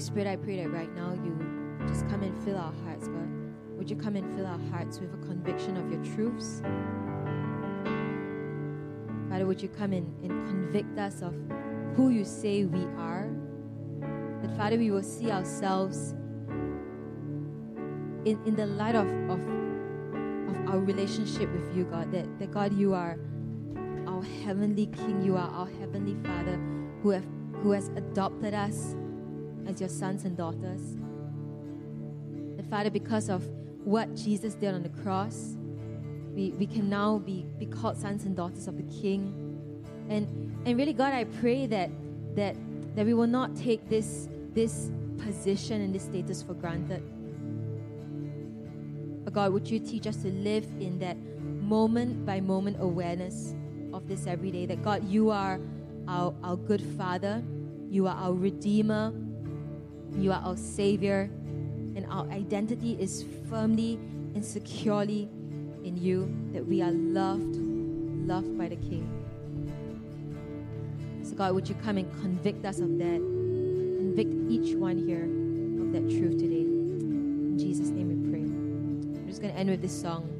Spirit, I pray that right now you just come and fill our hearts, God. Would you come and fill our hearts with a conviction of your truths? Father, would you come and, and convict us of who you say we are? That, Father, we will see ourselves in, in the light of, of, of our relationship with you, God. That, that, God, you are our heavenly King. You are our heavenly Father who, have, who has adopted us as your sons and daughters. And Father, because of what Jesus did on the cross, we, we can now be, be called sons and daughters of the King. And and really, God, I pray that that that we will not take this this position and this status for granted. But God, would you teach us to live in that moment by moment awareness of this every day? That God, you are our, our good Father, you are our Redeemer, you are our Savior, and our identity is firmly and securely in you, that we are loved, loved by the King. So, God, would you come and convict us of that? Convict each one here of that truth today. In Jesus' name we pray. I'm just going to end with this song.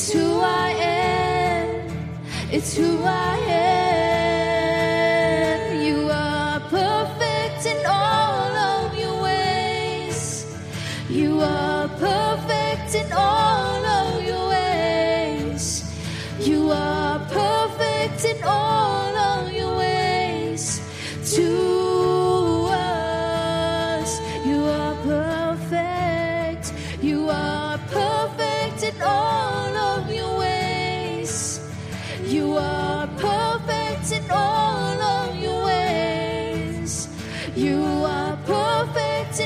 It's who I am. It's who I am.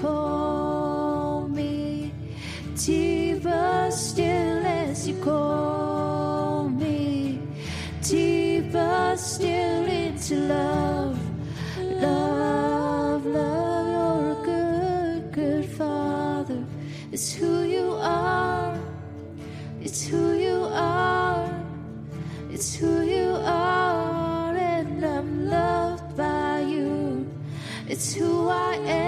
call me. Deeper still as you call me. Deeper still into love. Love, love, you're a good, good father. It's who you are. It's who you are. It's who you are. And I'm loved by you. It's who I am.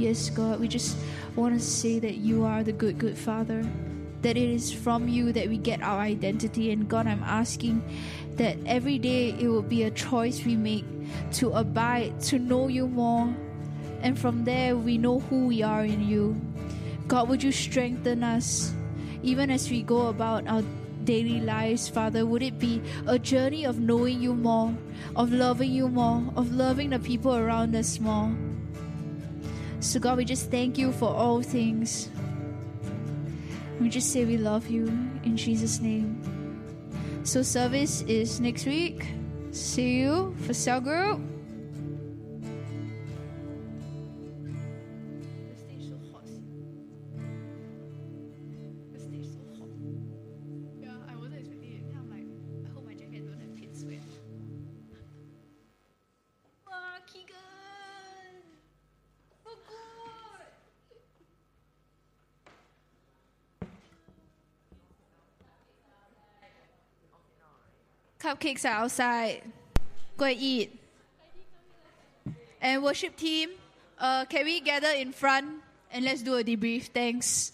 Yes, God, we just want to say that you are the good, good Father. That it is from you that we get our identity. And God, I'm asking that every day it will be a choice we make to abide, to know you more. And from there, we know who we are in you. God, would you strengthen us even as we go about our daily lives, Father? Would it be a journey of knowing you more, of loving you more, of loving the people around us more? So, God, we just thank you for all things. We just say we love you in Jesus' name. So, service is next week. See you for cell group. Cupcakes are outside. Go and eat. And worship team, uh, can we gather in front and let's do a debrief? Thanks.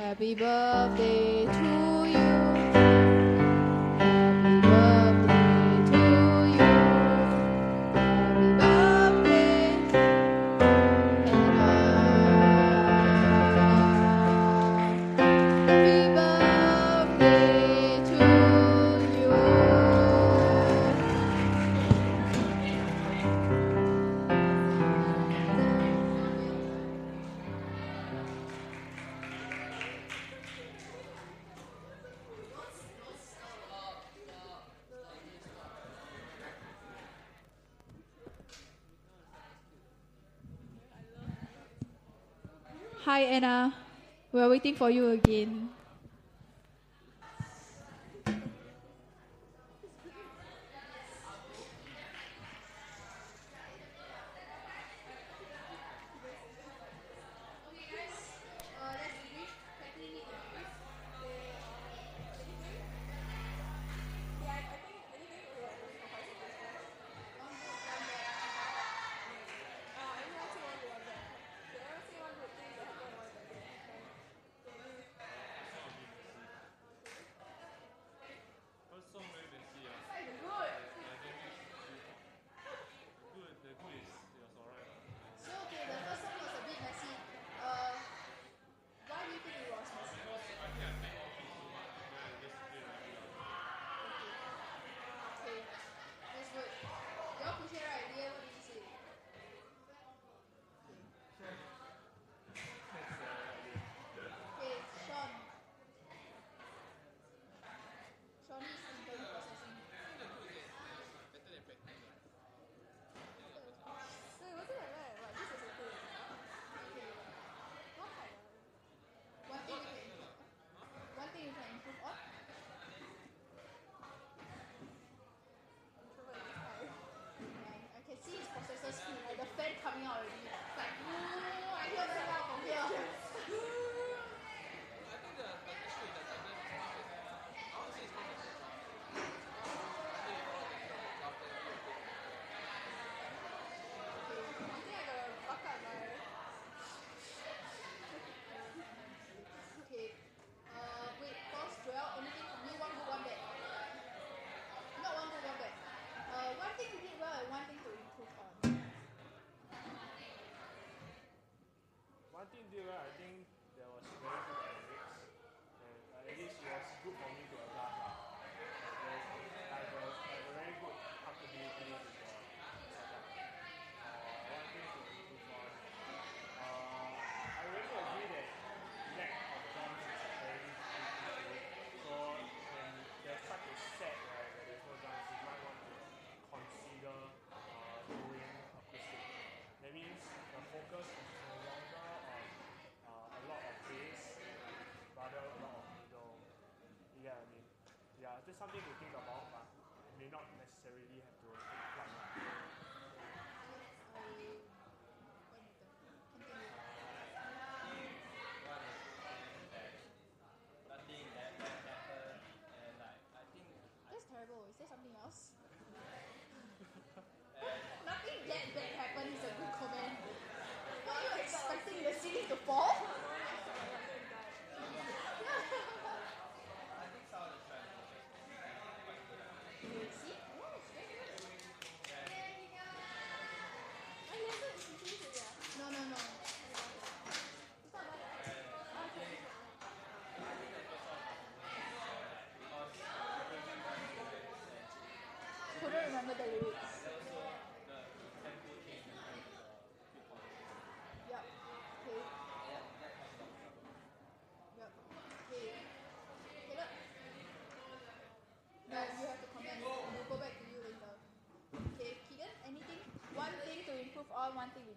Happy birthday to Anna. We're waiting for you again. Gracias. Salve sabedoria. one thing we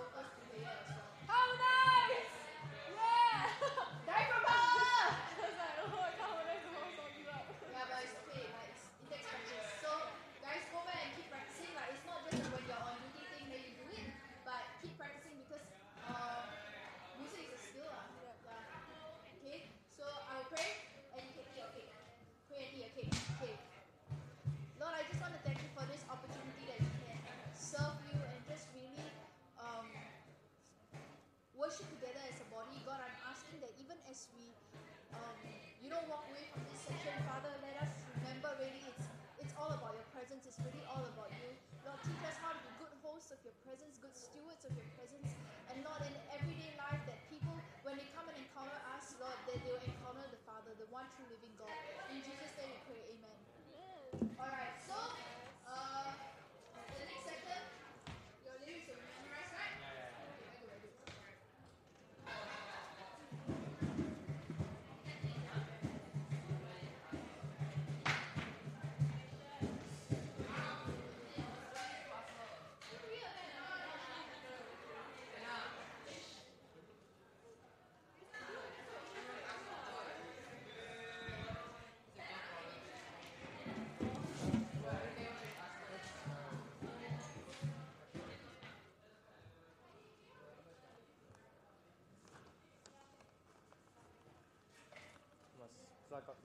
pocos presence. It's really all So I got the mic